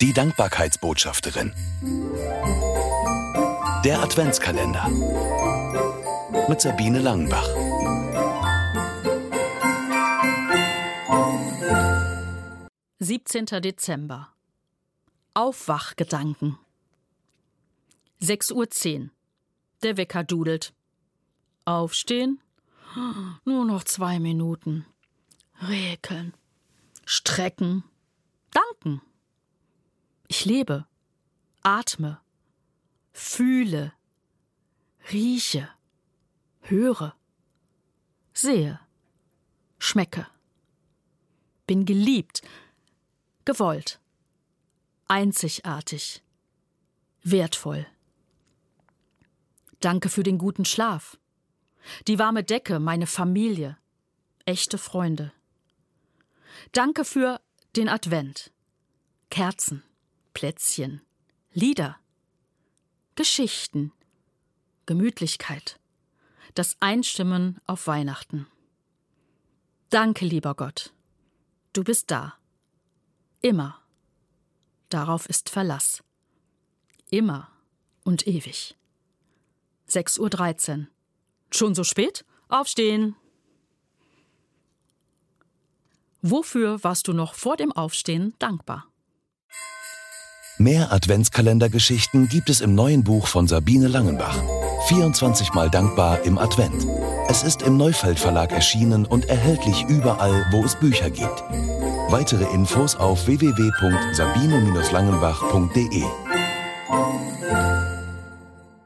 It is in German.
Die Dankbarkeitsbotschafterin. Der Adventskalender. Mit Sabine Langenbach. Siebzehnter Dezember. Aufwachgedanken. 6.10 Uhr. Der Wecker dudelt. Aufstehen? Nur noch zwei Minuten. Rekeln. Strecken. Danken. Ich lebe. Atme. Fühle. Rieche. Höre. Sehe. Schmecke. Bin geliebt. Gewollt. Einzigartig. Wertvoll. Danke für den guten Schlaf. Die warme Decke, meine Familie. Echte Freunde. Danke für den Advent. Kerzen, Plätzchen, Lieder, Geschichten, Gemütlichkeit, das Einstimmen auf Weihnachten. Danke, lieber Gott. Du bist da. Immer. Darauf ist Verlass. Immer und ewig. 6.13 Uhr. Schon so spät? Aufstehen! Wofür warst du noch vor dem Aufstehen dankbar? Mehr Adventskalendergeschichten gibt es im neuen Buch von Sabine Langenbach. 24 Mal dankbar im Advent. Es ist im Neufeld Verlag erschienen und erhältlich überall, wo es Bücher gibt. Weitere Infos auf www.sabine-langenbach.de